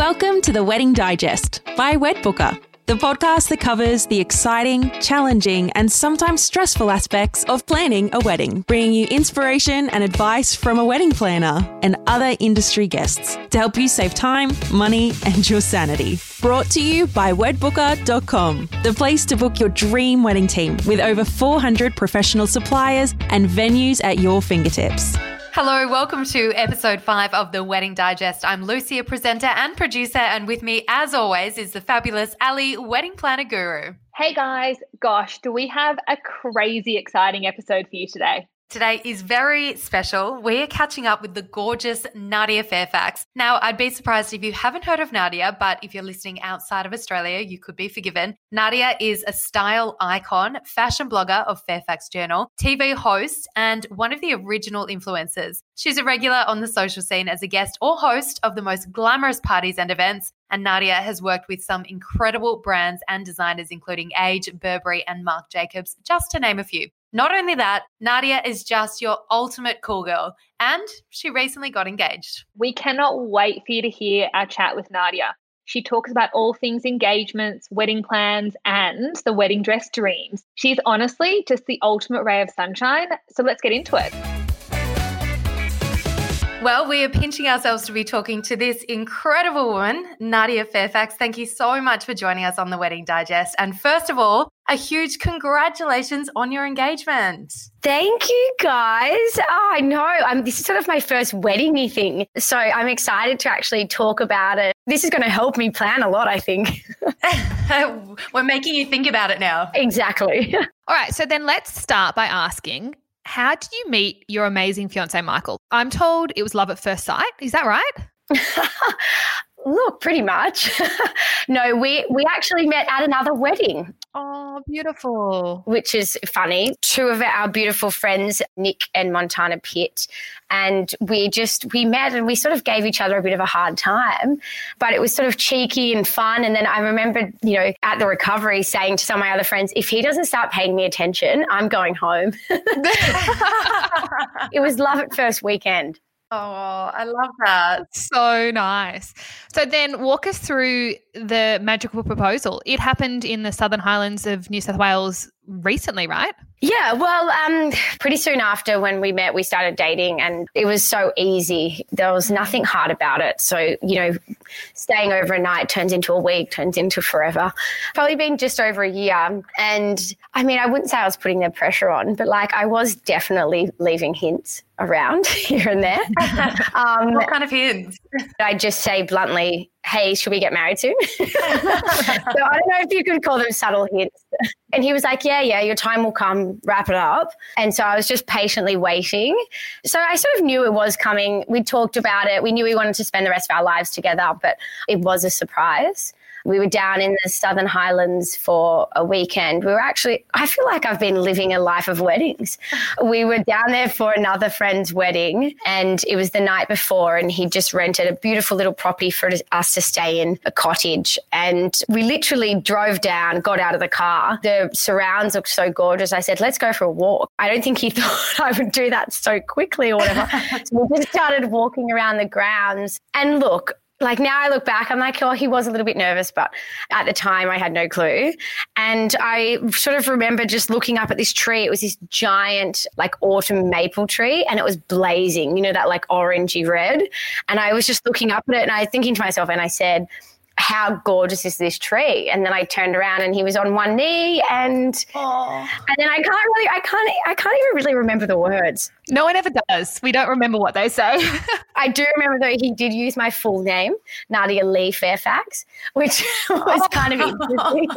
Welcome to the Wedding Digest by Wedbooker, the podcast that covers the exciting, challenging, and sometimes stressful aspects of planning a wedding, bringing you inspiration and advice from a wedding planner and other industry guests to help you save time, money, and your sanity. Brought to you by wedbooker.com, the place to book your dream wedding team with over 400 professional suppliers and venues at your fingertips. Hello, welcome to episode five of the Wedding Digest. I'm Lucy, a presenter and producer, and with me, as always, is the fabulous Ally, wedding planner guru. Hey guys, gosh, do we have a crazy exciting episode for you today? Today is very special. We are catching up with the gorgeous Nadia Fairfax. Now, I'd be surprised if you haven't heard of Nadia, but if you're listening outside of Australia, you could be forgiven. Nadia is a style icon, fashion blogger of Fairfax Journal, TV host, and one of the original influencers. She's a regular on the social scene as a guest or host of the most glamorous parties and events. And Nadia has worked with some incredible brands and designers, including Aje, Burberry, and Marc Jacobs, just to name a few. Not only that, Nadia is just your ultimate cool girl, and she recently got engaged. We cannot wait for you to hear our chat with Nadia. She talks about all things engagements, wedding plans, and the wedding dress dreams. She's honestly just the ultimate ray of sunshine. So let's get into it. Well, we are pinching ourselves to be talking to this incredible woman, Nadia Fairfax. Thank you so much for joining us on the Wedding Digest. And first of all, a huge congratulations on your engagement. Thank you, guys. Oh, I know. I'm, this is sort of my first wedding thing. So I'm excited to actually talk about it. This is going to help me plan a lot, I think. We're making you think about it now. Exactly. All right. So then let's start by asking how did you meet your amazing fiance, Michael? I'm told it was love at first sight. Is that right? Look, pretty much. no, we we actually met at another wedding. Oh, beautiful. Which is funny. Two of our beautiful friends, Nick and Montana Pitt, and we just we met and we sort of gave each other a bit of a hard time, but it was sort of cheeky and fun. And then I remember, you know, at the recovery saying to some of my other friends, if he doesn't start paying me attention, I'm going home. it was love at first weekend. Oh, I love that. So nice. So then walk us through the magical proposal. It happened in the Southern Highlands of New South Wales recently, right? Yeah, well, um, pretty soon after when we met, we started dating, and it was so easy. There was nothing hard about it. So, you know, staying over a night turns into a week, turns into forever. Probably been just over a year. And I mean, I wouldn't say I was putting the pressure on, but like I was definitely leaving hints around here and there. um, what kind of hints? I just say bluntly, hey, should we get married soon? so I don't know if you could call them subtle hints. And he was like, yeah, yeah, your time will come, wrap it up. And so I was just patiently waiting. So I sort of knew it was coming. We talked about it. We knew we wanted to spend the rest of our lives together, but it was a surprise. We were down in the Southern Highlands for a weekend. We were actually, I feel like I've been living a life of weddings. We were down there for another friend's wedding, and it was the night before, and he just rented a beautiful little property for us to stay in, a cottage. And we literally drove down, got out of the car. The surrounds looked so gorgeous. I said, let's go for a walk. I don't think he thought I would do that so quickly or whatever. so we just started walking around the grounds. And look, like now I look back, I'm like, oh, he was a little bit nervous, but at the time I had no clue. And I sort of remember just looking up at this tree. It was this giant, like autumn maple tree, and it was blazing, you know, that like orangey red. And I was just looking up at it and I was thinking to myself, and I said, how gorgeous is this tree? And then I turned around and he was on one knee and Aww. and then I can't really I can't I can't even really remember the words. No one ever does. We don't remember what they say. I do remember though he did use my full name, Nadia Lee Fairfax, which was kind of interesting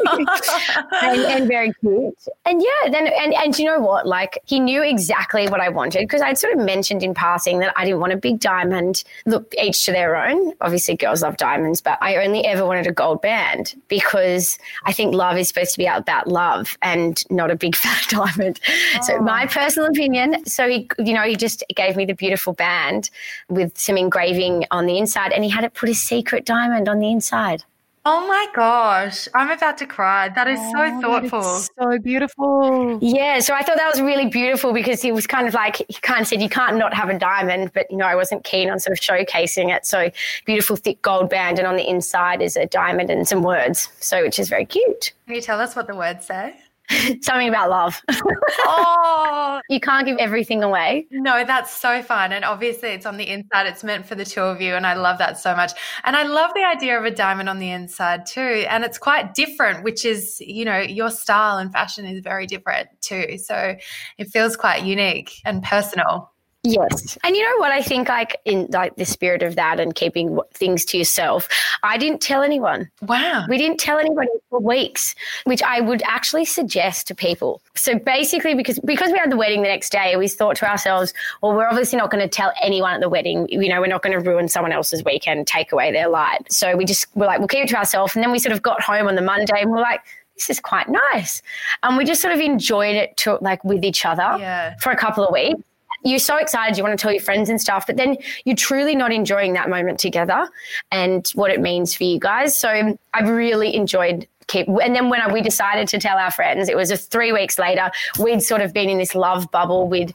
and, and, very cute. And yeah, then and and you know what? Like he knew exactly what I wanted because I'd sort of mentioned in passing that I didn't want a big diamond. Look, each to their own. Obviously, girls love diamonds, but I only ever wanted a gold band because I think love is supposed to be about love and not a big fat diamond. Oh. So my oh. personal opinion. So he, you know, he just gave me the beautiful band with some engraving on the inside, and he had it put a secret diamond on the inside. Oh my gosh, I'm about to cry. That is so Oh, that is thoughtful. so beautiful. Yeah, so I thought that was really beautiful because he was kind of like he kind of said you can't not have a diamond, but you know I wasn't keen on sort of showcasing it. So beautiful thick gold band, and on the inside is a diamond and some words. So which is very cute. Can you tell us what the words say? Something about love. Oh, you can't give everything away. no, that's so fun. And obviously, it's on the inside. It's meant for the two of you. And I love that so much. And I love the idea of a diamond on the inside too. And it's quite different, which is, you know, your style and fashion is very different too. So it feels quite unique and personal. Yes. And you know what I think like in like the spirit of that and keeping things to yourself, I didn't tell anyone. Wow. We didn't tell anybody for weeks, which I would actually suggest to people. So basically because because we had the wedding the next day, we thought to ourselves, well, we're obviously not going to tell anyone at the wedding. You know, we're not going to ruin someone else's weekend, take away their light. So we just were like, we'll keep it to ourselves. And then we sort of got home on the Monday and we're like, this is quite nice. And we just sort of enjoyed it to like with each other Yeah. for a couple of weeks. You're so excited, you want to tell your friends and stuff, but then you're truly not enjoying that moment together and what it means for you guys. So I've really enjoyed keep and then when I, we decided to tell our friends, it was just three weeks later, we'd sort of been in this love bubble. We'd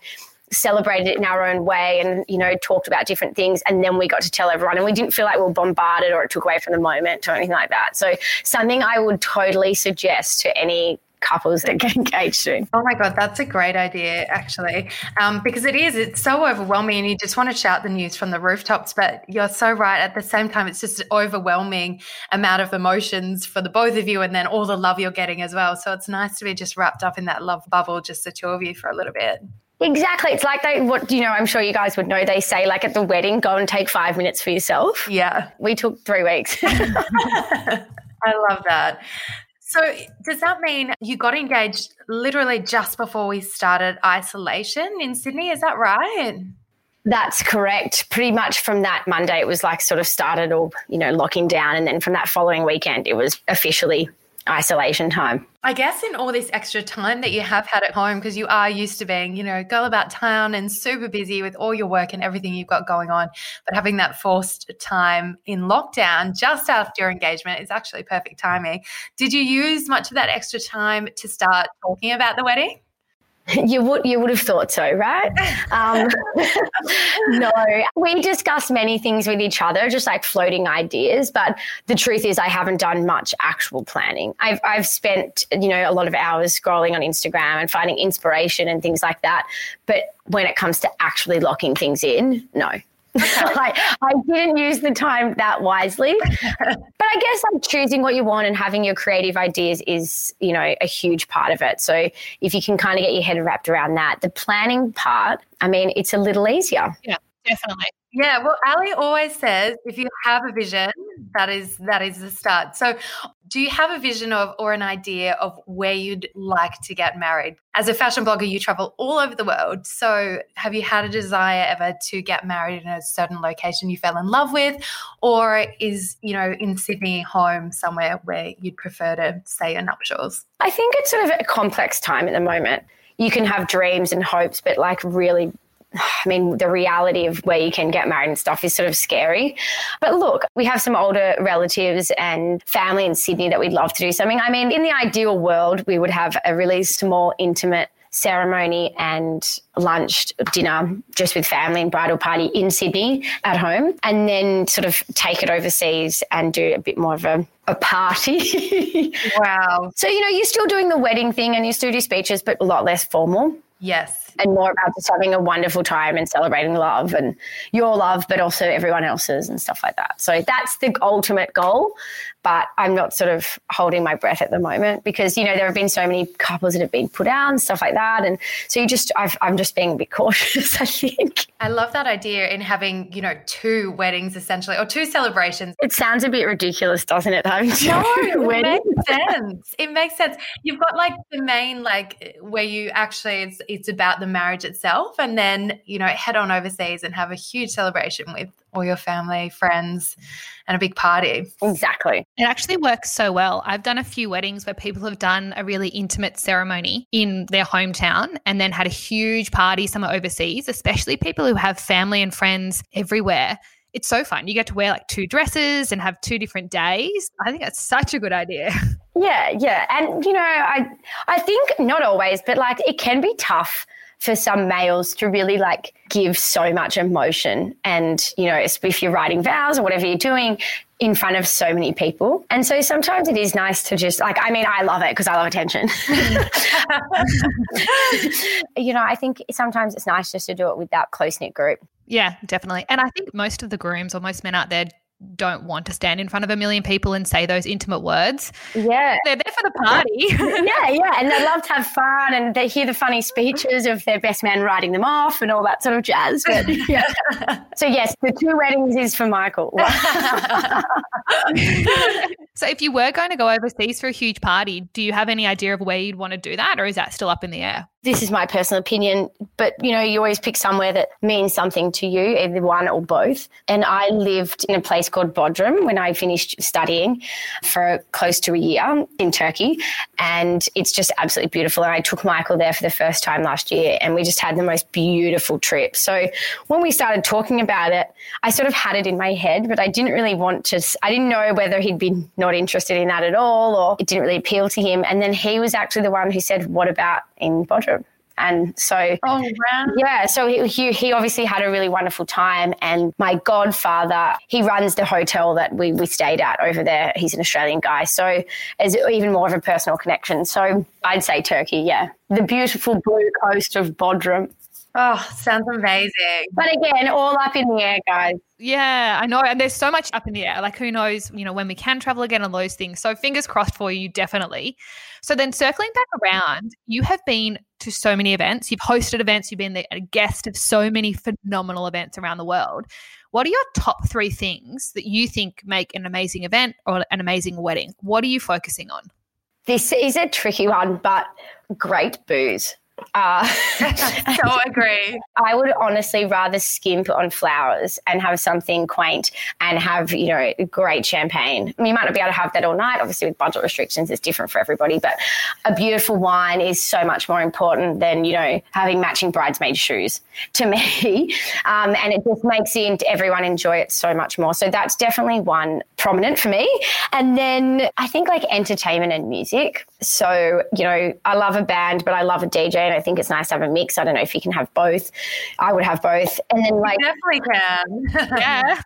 celebrated it in our own way and you know talked about different things and then we got to tell everyone and we didn't feel like we were bombarded or it took away from the moment or anything like that so something i would totally suggest to any couples that get engaged soon Oh my God, that's a great idea, actually. Um, because it is, it's so overwhelming, and you just want to shout the news from the rooftops. But you're so right. At the same time, it's just an overwhelming amount of emotions for the both of you, and then all the love you're getting as well. So it's nice to be just wrapped up in that love bubble, just the two of you for a little bit. Exactly. It's like they, what, you know, I'm sure you guys would know, they say, like at the wedding, go and take five minutes for yourself. Yeah. We took three weeks. I love that. So, does that mean you got engaged literally just before we started isolation in Sydney? Is that right? That's correct. Pretty much from that Monday, it was like sort of started all, you know, locking down. And then from that following weekend, it was officially isolation time. I guess in all this extra time that you have had at home, because you are used to being, you know, girl about town and super busy with all your work and everything you've got going on, but having that forced time in lockdown just after your engagement is actually perfect timing. Did you use much of that extra time to start talking about the wedding? You would you would have thought so, right? Um, no, we discuss many things with each other, just like floating ideas. But the truth is, I haven't done much actual planning. I've I've spent you know a lot of hours scrolling on Instagram and finding inspiration and things like that. But when it comes to actually locking things in, no. like I didn't use the time that wisely. but I guess like choosing what you want and having your creative ideas is, you know, a huge part of it. So if you can kind of get your head wrapped around that, the planning part, I mean, it's a little easier. Yeah, definitely. Yeah, well, Ally always says if you have a vision, that is that is the start. So, do you have a vision of or an idea of where you'd like to get married? As a fashion blogger, you travel all over the world. So, have you had a desire ever to get married in a certain location you fell in love with, or is you know in Sydney home somewhere where you'd prefer to say your nuptials? I think it's sort of a complex time at the moment. You can have dreams and hopes, but like really I mean, the reality of where you can get married and stuff is sort of scary. But look, we have some older relatives and family in Sydney that we'd love to do something. I mean, in the ideal world, we would have a really small, intimate ceremony and lunch, dinner, just with family and bridal party in Sydney at home, and then sort of take it overseas and do a bit more of a, a party. Wow. so, you know, you're still doing the wedding thing and you still do speeches, but a lot less formal Yes. And more about just having a wonderful time and celebrating love and your love, but also everyone else's and stuff like that. So that's the ultimate goal. But I'm not sort of holding my breath at the moment because, you know, there have been so many couples that have been put out and stuff like that. And so you just, I've, I'm just being a bit cautious, I think. I love that idea in having, you know, two weddings essentially or two celebrations. It sounds a bit ridiculous, doesn't it? Having two No, it makes sense. It makes sense. You've got like the main, like where you actually it's it's about the marriage itself, and then you know head on overseas and have a huge celebration with all your family, friends, and a big party. Exactly. It actually works so well. I've done a few weddings where people have done a really intimate ceremony in their hometown and then had a huge party somewhere overseas, especially people who have family and friends everywhere. it's so fun. You get to wear like two dresses and have two different days. I think that's such a good idea. Yeah, yeah. And you know, I I think not always, but like it can be tough for some males to really like give so much emotion. And you know if you're writing vows or whatever you're doing in front of so many people. And so sometimes it is nice to just like i mean i love it because i love attention. You know i think sometimes it's nice just to do it with that close-knit group. Yeah, definitely. And I think most of the grooms or most men out there don't want to stand in front of a million people and say those intimate words. Yeah. They're there for the party. yeah, yeah. And they love to have fun and they hear the funny speeches of their best man writing them off and all that sort of jazz. But, yeah. so, yes, the two weddings is for Michael. so, if you were going to go overseas for a huge party, do you have any idea of where you'd want to do that or is that still up in the air? this is my personal opinion, but you know, you always pick somewhere that means something to you, either one or both. And I lived in a place called Bodrum when I finished studying for close to a year in Turkey. And it's just absolutely beautiful. And I took Michael there for the first time last year, and we just had the most beautiful trip. So when we started talking about it, I sort of had it in my head, but I didn't really want to, I didn't know whether he'd be not interested in that at all or it didn't really appeal to him. And then he was actually the one who said, What about in Bodrum? And so, oh, wow. yeah, so he, he, obviously had a really wonderful time. And my godfather, he runs the hotel that we, we stayed at over there. He's an Australian guy. So there's even more of a personal connection. So I'd say Turkey, yeah. The beautiful blue coast of Bodrum. Oh, sounds amazing. But again, all up in the air, guys. Yeah, I know. And there's so much up in the air. Like, who knows, you know, when we can travel again and those things. So, fingers crossed for you, definitely. So, then circling back around, you have been to so many events. You've hosted events. You've been the, a guest of so many phenomenal events around the world. What are your top three things that you think make an amazing event or an amazing wedding? What are you focusing on? This is a tricky one, but great booze. Uh, so agree. I would honestly rather skimp on flowers and have something quaint and have, you know, great champagne. I mean, you might not be able to have that all night. Obviously, with budget restrictions, it's different for everybody, but a beautiful wine is so much more important than, you know, having matching bridesmaid shoes to me. Um, and it just makes everyone enjoy it so much more. So that's definitely one prominent for me. And then I think like entertainment and music. So, you know, I love a band, but I love a DJ and I think it's nice to have a mix. I don't know if you can have both. I would have both. And then like you definitely can. yeah.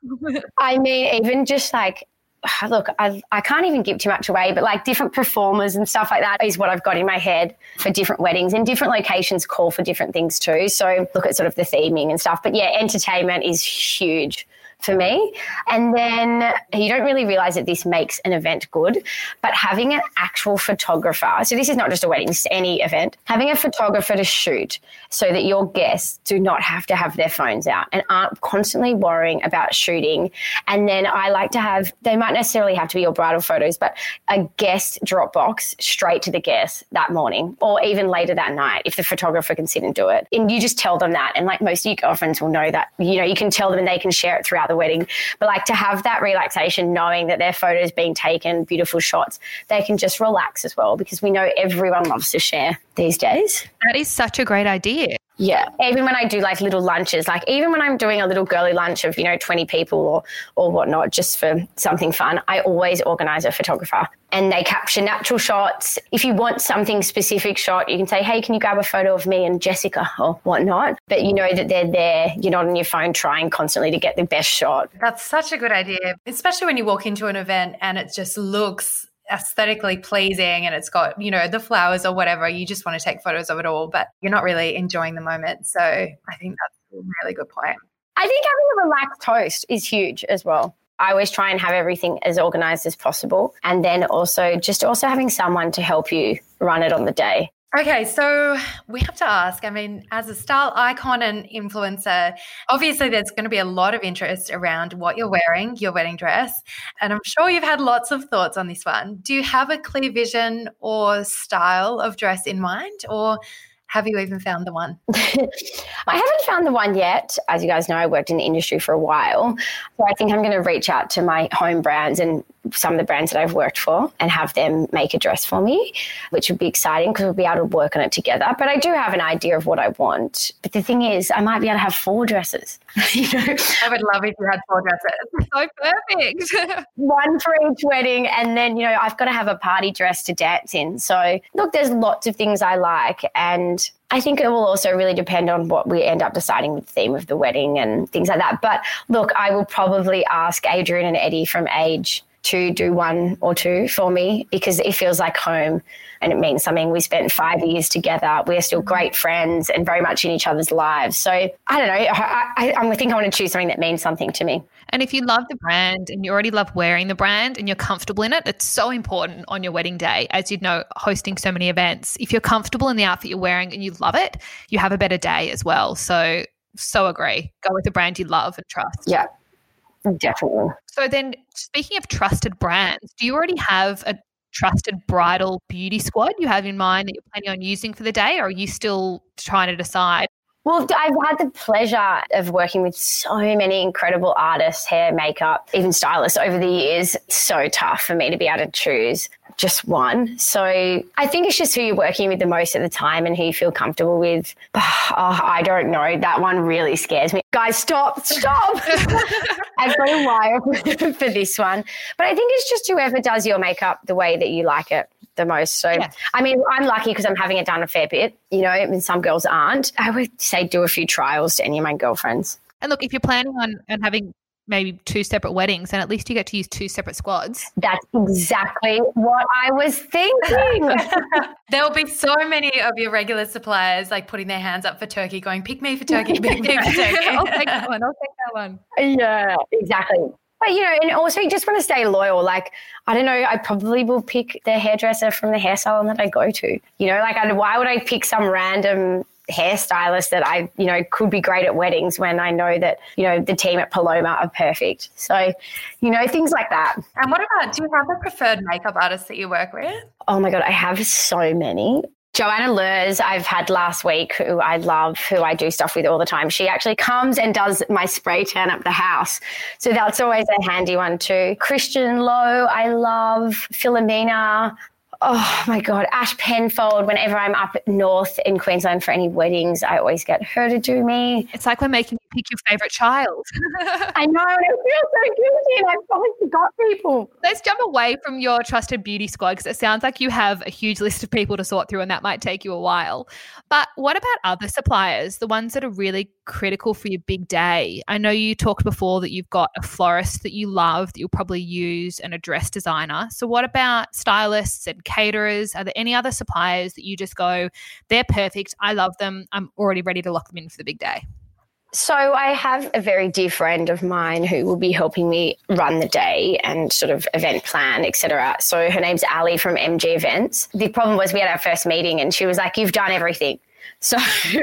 I mean, even just like look, I, I can't even give too much away, but like different performers and stuff like that is what I've got in my head for different weddings and different locations call for different things too. So look at sort of the theming and stuff. But yeah, entertainment is huge for me. And then you don't really realize that this makes an event good, but having an actual photographer, so this is not just a wedding, it's any event, having a photographer to shoot so that your guests do not have to have their phones out and aren't constantly worrying about shooting. And then I like to have, they might necessarily have to be your bridal photos, but a guest Dropbox straight to the guest that morning or even later that night if the photographer can sit and do it. And you just tell them that. And like most of your girlfriends will know that, you know, you can tell them and they can share it throughout the wedding. But like to have that relaxation, knowing that their photos being taken, beautiful shots, they can just relax as well because we know everyone loves to share these days. That is such a great idea. Yeah. Even when I do like little lunches, like even when I'm doing a little girly lunch of, you know, 20 people or or whatnot, just for something fun, I always organize a photographer and they capture natural shots. If you want something specific shot, you can say, Hey, can you grab a photo of me and Jessica or whatnot? But you know that they're there. You're not on your phone trying constantly to get the best shot. That's such a good idea, especially when you walk into an event and it just looks aesthetically pleasing and it's got, you know, the flowers or whatever. You just want to take photos of it all, but you're not really enjoying the moment. So I think that's a really good point. I think having a relaxed host is huge as well. I always try and have everything as organized as possible. And then also just also having someone to help you run it on the day. Okay, so we have to ask. I mean, as a style icon and influencer, obviously there's going to be a lot of interest around what you're wearing, your wedding dress. And I'm sure you've had lots of thoughts on this one. Do you have a clear vision or style of dress in mind? Or have you even found the one? I haven't found the one yet. As you guys know, I worked in the industry for a while. So I think I'm going to reach out to my home brands and some of the brands that I've worked for and have them make a dress for me, which would be exciting because we'll be able to work on it together. But I do have an idea of what I want. But the thing is, I might be able to have four dresses. you know? I would love if you had four dresses. So perfect. One for each wedding. And then, you know, I've got to have a party dress to dance in. So, look, there's lots of things I like. And I think it will also really depend on what we end up deciding with the theme of the wedding and things like that. But look, I will probably ask Adrian and Eddie from Aje to do one or two for me because it feels like home and it means something. We spent five years together. We're still great friends and very much in each other's lives. So I don't know. I, I, I think I want to choose something that means something to me. And if you love the brand and you already love wearing the brand and you're comfortable in it, it's so important on your wedding day. As you know, hosting so many events, if you're comfortable in the outfit you're wearing and you love it, you have a better day as well. So, so agree. Go with the brand you love and trust. Yeah, definitely. So, then speaking of trusted brands, do you already have a trusted bridal beauty squad you have in mind that you're planning on using for the day, or are you still trying to decide? Well, I've had the pleasure of working with so many incredible artists, hair, makeup, even stylists over the years. It's so tough for me to be able to choose just one. So I think it's just who you're working with the most at the time and who you feel comfortable with. Oh, I don't know. That one really scares me. Guys, stop, stop. I've got a wire for this one. But I think it's just whoever does your makeup the way that you like it the most. So, yeah. I mean, I'm lucky because I'm having it done a fair bit, you know, and some girls aren't. I would say do a few trials to any of my girlfriends. And look, if you're planning on, on having maybe two separate weddings, then at least you get to use two separate squads. That's exactly what I was thinking. there will be so many of your regular suppliers like putting their hands up for turkey, going, pick me for turkey, pick me for turkey. I'll take that one. I'll take that one. Yeah, exactly. But you know, and also you just want to stay loyal. Like I don't know, I probably will pick the hairdresser from the hair salon that I go to. You know, like I, why would I pick some random hairstylist that I, you know, could be great at weddings when I know that, you know, the team at Paloma are perfect. So, you know, things like that. And what about, do you have a preferred makeup artist that you work with? Oh my God, I have so many. Joanna Lurs, I've had last week, who I love, who I do stuff with all the time. She actually comes and does my spray tan up the house. So that's always a handy one too. Christian Lowe, I love. Philomena, oh my God, Ash Penfold, whenever I'm up north in Queensland for any weddings, I always get her to do me. It's like we're making you pick your favourite child. I know, and it feels so guilty, and I've probably forgot people. Let's jump away from your trusted beauty squad because it sounds like you have a huge list of people to sort through, and that might take you a while. But what about other suppliers, the ones that are really critical for your big day? I know you talked before that you've got a florist that you love that you'll probably use and a dress designer. So, what about stylists and caterers? Are there any other suppliers that you just go, they're perfect, I love them, I'm already ready to lock them in for the big day? So I have a very dear friend of mine who will be helping me run the day and sort of event plan, etc. So her name's Ali from MG Events. The problem was we had our first meeting and she was like, "You've done everything." So, so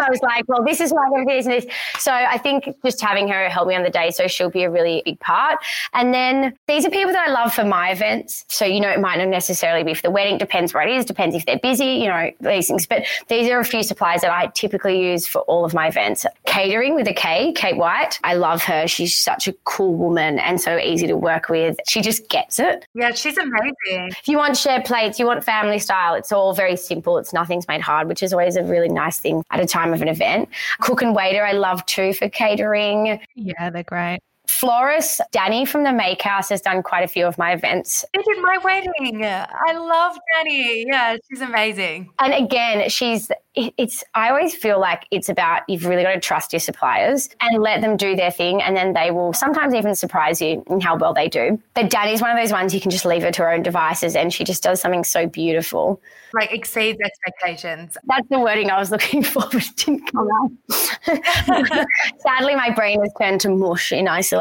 I was like, well, this is my. And. So I think just having her help me on the day, so she'll be a really big part. And then these are people that I love for my events. So, you know, it might not necessarily be for the wedding, depends where it is, depends if they're busy, you know, these things. But these are a few suppliers that I typically use for all of my events. Catering with a K, Kate White. I love her. She's such a cool woman and so easy to work with. She just gets it. Yeah, she's amazing. If you want shared plates, you want family style, it's all very simple. It's nothing's made hard, which is always a really nice thing at a time of an event. Cook and waiter, I love too for catering. Yeah, they're great. Florist, Danny from the Make House has done quite a few of my events. She did my wedding. I love Danny. Yeah, she's amazing. And again, she's it's I always feel like it's about you've really got to trust your suppliers and let them do their thing and then they will sometimes even surprise you in how well they do. But Danny's one of those ones you can just leave her to her own devices and she just does something so beautiful. Like exceeds expectations. That's the wording I was looking for, but it didn't come out. Sadly my brain has turned to mush in isolation.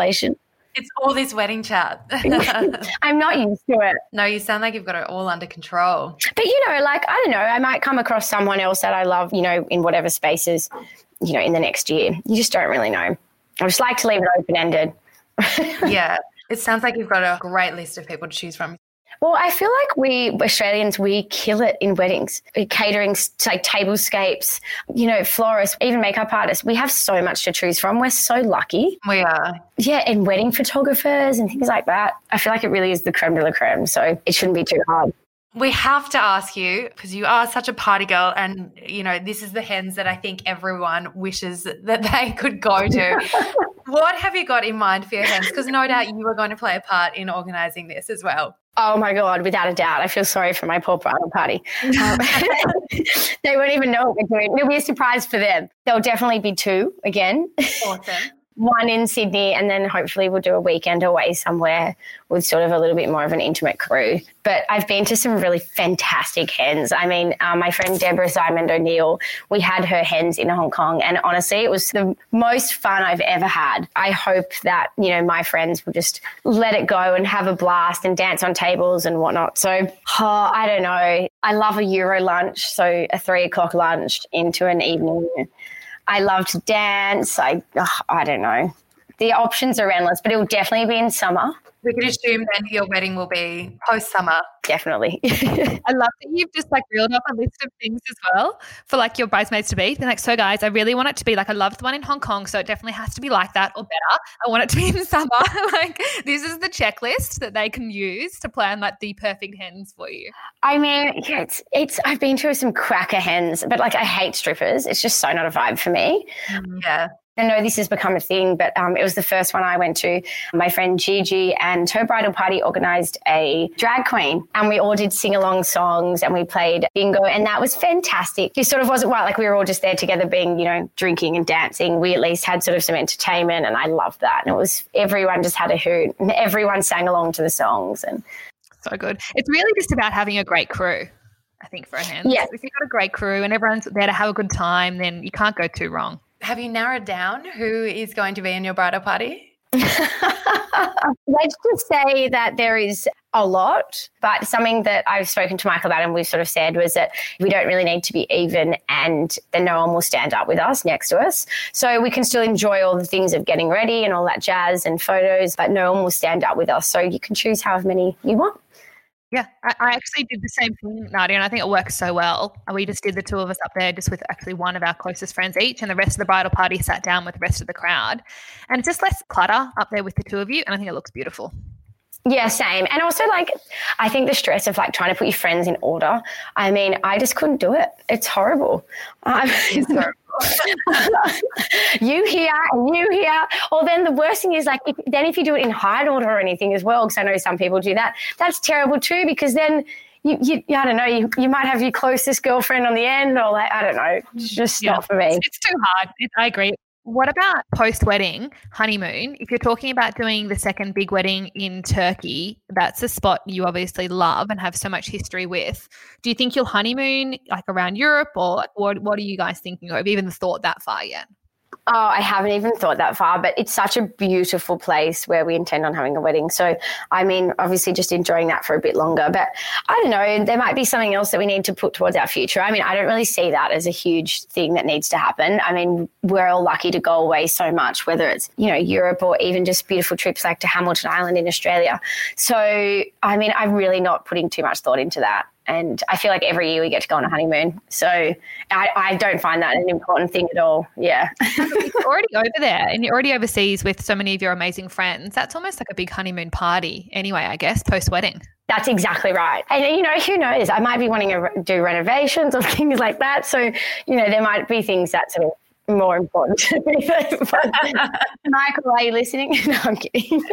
It's all this wedding chat. I'm not used to it. No, you sound like you've got it all under control. But you know, like I don't know, I might come across someone else that I love, you know, in whatever spaces, you know, in the next year. You just don't really know. I just like to leave it open ended. yeah. It sounds like you've got a great list of people to choose from. Well, I feel like we Australians we kill it in weddings, uh, catering, like tablescapes, you know, florists, even makeup artists. We have so much to choose from. We're so lucky. We are. Yeah, and wedding photographers and things like that. I feel like it really is the creme de la creme. So it shouldn't be too hard. We have to ask you because you are such a party girl, and you know this is the hens that I think everyone wishes that they could go to. what have you got in mind for your hens? Because no doubt you are going to play a part in organising this as well. Oh my God, without a doubt. I feel sorry for my poor bridal party. Um, they won't even know what we're doing. It'll be a surprise for them. There'll definitely be two again. Awesome one in Sydney, and then hopefully we'll do a weekend away somewhere with sort of a little bit more of an intimate crew. But I've been to some really fantastic hens. I mean, uh, my friend Deborah Simon O'Neill, we had her hens in Hong Kong, and honestly, it was the most fun I've ever had. I hope that, you know, my friends will just let it go and have a blast and dance on tables and whatnot. So, oh, I don't know. I love a Euro lunch, so a three o'clock lunch into an evening I love to dance. I, I don't know. The options are endless, but it will definitely be in summer. We can assume then your wedding will be post summer. Definitely. I love that you've just like reeled off a list of things as well for like your bridesmaids to be. They're like, so guys, I really want it to be like I loved the one in Hong Kong, so it definitely has to be like that or better. I want it to be in summer. like this is the checklist that they can use to plan like the perfect hens for you. I mean, yeah, it's it's I've been to some cracker hens, but like I hate strippers. It's just so not a vibe for me. Mm, yeah. I know this has become a thing, but um, it was the first one I went to. My friend Gigi and her bridal party organized a drag queen, and we all did sing along songs and we played bingo, and that was fantastic. It sort of wasn't right like we were all just there together, being you know drinking and dancing. We at least had sort of some entertainment, and I loved that. And it was everyone just had a hoot, and everyone sang along to the songs, and so good. It's really just about having a great crew. I think for a hand. Yeah. If you've got a great crew and everyone's there to have a good time, then you can't go too wrong have you narrowed down who is going to be in your bridal party? Let's just say that there is a lot, but something that I've spoken to Michael about and we've sort of said was that we don't really need to be even and then no one will stand up with us next to us. So we can still enjoy all the things of getting ready and all that jazz and photos, but no one will stand up with us. So you can choose however many you want. Yeah, I, I, actually did the same thing, Nadia, and I think it works so well. Uh, we just did the two of us up there, just with actually one of our closest friends each, and the rest of the bridal party sat down with the rest of the crowd. And it's just less clutter up there with the two of you, and I think it looks beautiful. Yeah, same. And also, like, I think the stress of like trying to put your friends in order. I mean, I just couldn't do it. It's horrible. Um, you here and you here. Or then the worst thing is like, if, then if you do it in height order or anything as well, because I know some people do that, that's terrible too, because then you, you, I don't know, you, you might have your closest girlfriend on the end, or like, I don't know, it's just yeah, not for me. It's, it's too hard. It, I agree. What about post wedding honeymoon? If you're talking about doing the second big wedding in Turkey, that's a spot you obviously love and have so much history with. Do you think you'll honeymoon like around Europe or what, what are you guys thinking? Or have you even thought that far yet? Oh, I haven't even thought that far, but it's such a beautiful place where we intend on having a wedding. So, I mean, obviously just enjoying that for a bit longer. But I don't know, there might be something else that we need to put towards our future. I mean, I don't really see that as a huge thing that needs to happen. I mean, we're all lucky to go away so much, whether it's, you know, Europe or even just beautiful trips like to Hamilton Island in Australia. So, I mean, I'm really not putting too much thought into that. And I feel like every year we get to go on a honeymoon. So I, I don't find that an important thing at all. Yeah. you're already over there and you're already overseas with so many of your amazing friends. That's almost like a big honeymoon party anyway, I guess, post wedding. That's exactly right. And, you know, who knows? I might be wanting to do renovations or things like that. So, you know, there might be things that sort of more important to me. Michael, are you listening? No, I'm kidding.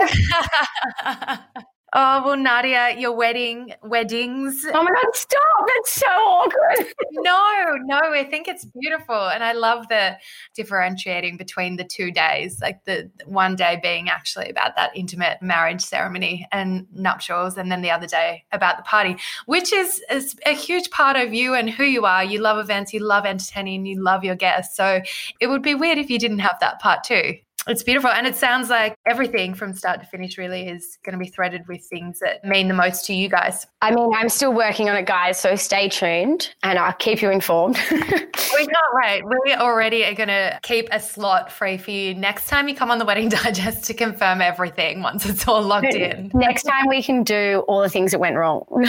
Oh, well, Nadia, your wedding, weddings. Oh my God, stop. That's so awkward. no, no, I think it's beautiful. And I love the differentiating between the two days, like the one day being actually about that intimate marriage ceremony and nuptials, and then the other day about the party, which is, is a huge part of you and who you are. You love events, you love entertaining, you love your guests. So it would be weird if you didn't have that part too. It's beautiful. And it sounds like everything from start to finish really is going to be threaded with things that mean the most to you guys. I mean, I'm still working on it, guys. So stay tuned and I'll keep you informed. we can't wait. We already are going to keep a slot free for you next time you come on the Wedding Digest to confirm everything once it's all locked in. Next time we can do all the things that went wrong.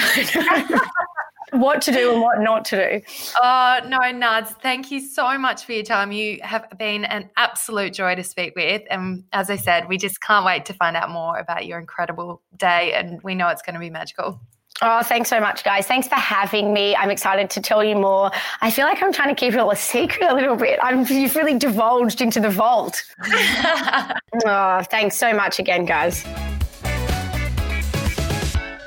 what to do and what not to do. Oh, no, Nads, thank you so much for your time. You have been an absolute joy to speak with. And as I said, we just can't wait to find out more about your incredible day. And we know it's going to be magical. Oh, thanks so much, guys. Thanks for having me. I'm excited to tell you more. I feel like I'm trying to keep it all a secret a little bit. I'm, you've really divulged into the vault. oh, thanks so much again, guys.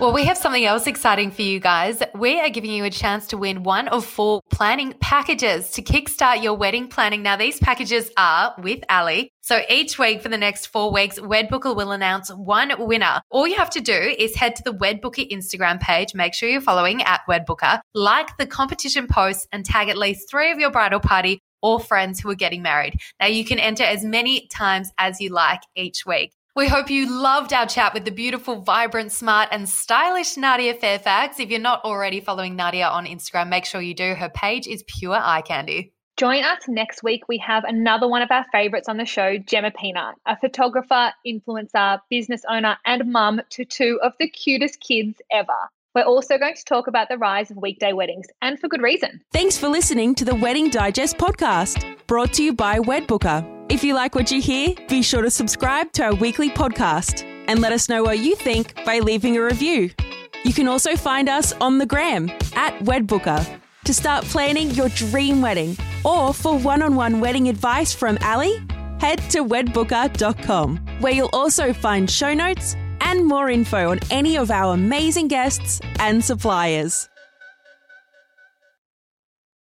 Well, we have something else exciting for you guys. We are giving you a chance to win one of four planning packages to kickstart your wedding planning. Now, these packages are with Ally. So each week for the next four weeks, Wedbooker will announce one winner. All you have to do is head to the Wedbooker Instagram page. Make sure you're following at Wedbooker, like the competition post, and tag at least three of your bridal party or friends who are getting married. Now, you can enter as many times as you like each week. We hope you loved our chat with the beautiful, vibrant, smart, and stylish Nadia Fairfax. If you're not already following Nadia on Instagram, make sure you do. Her page is pure eye candy. Join us next week. We have another one of our favorites on the show, Gemma Peanut, a photographer, influencer, business owner, and mum to two of the cutest kids ever. We're also going to talk about the rise of weekday weddings, and for good reason. Thanks for listening to the Wedding Digest podcast, brought to you by Wedbooker. If you like what you hear, be sure to subscribe to our weekly podcast and let us know what you think by leaving a review. You can also find us on the gram at Wedbooker to start planning your dream wedding or for one on one wedding advice from Ally, head to wedbooker.com where you'll also find show notes and more info on any of our amazing guests and suppliers.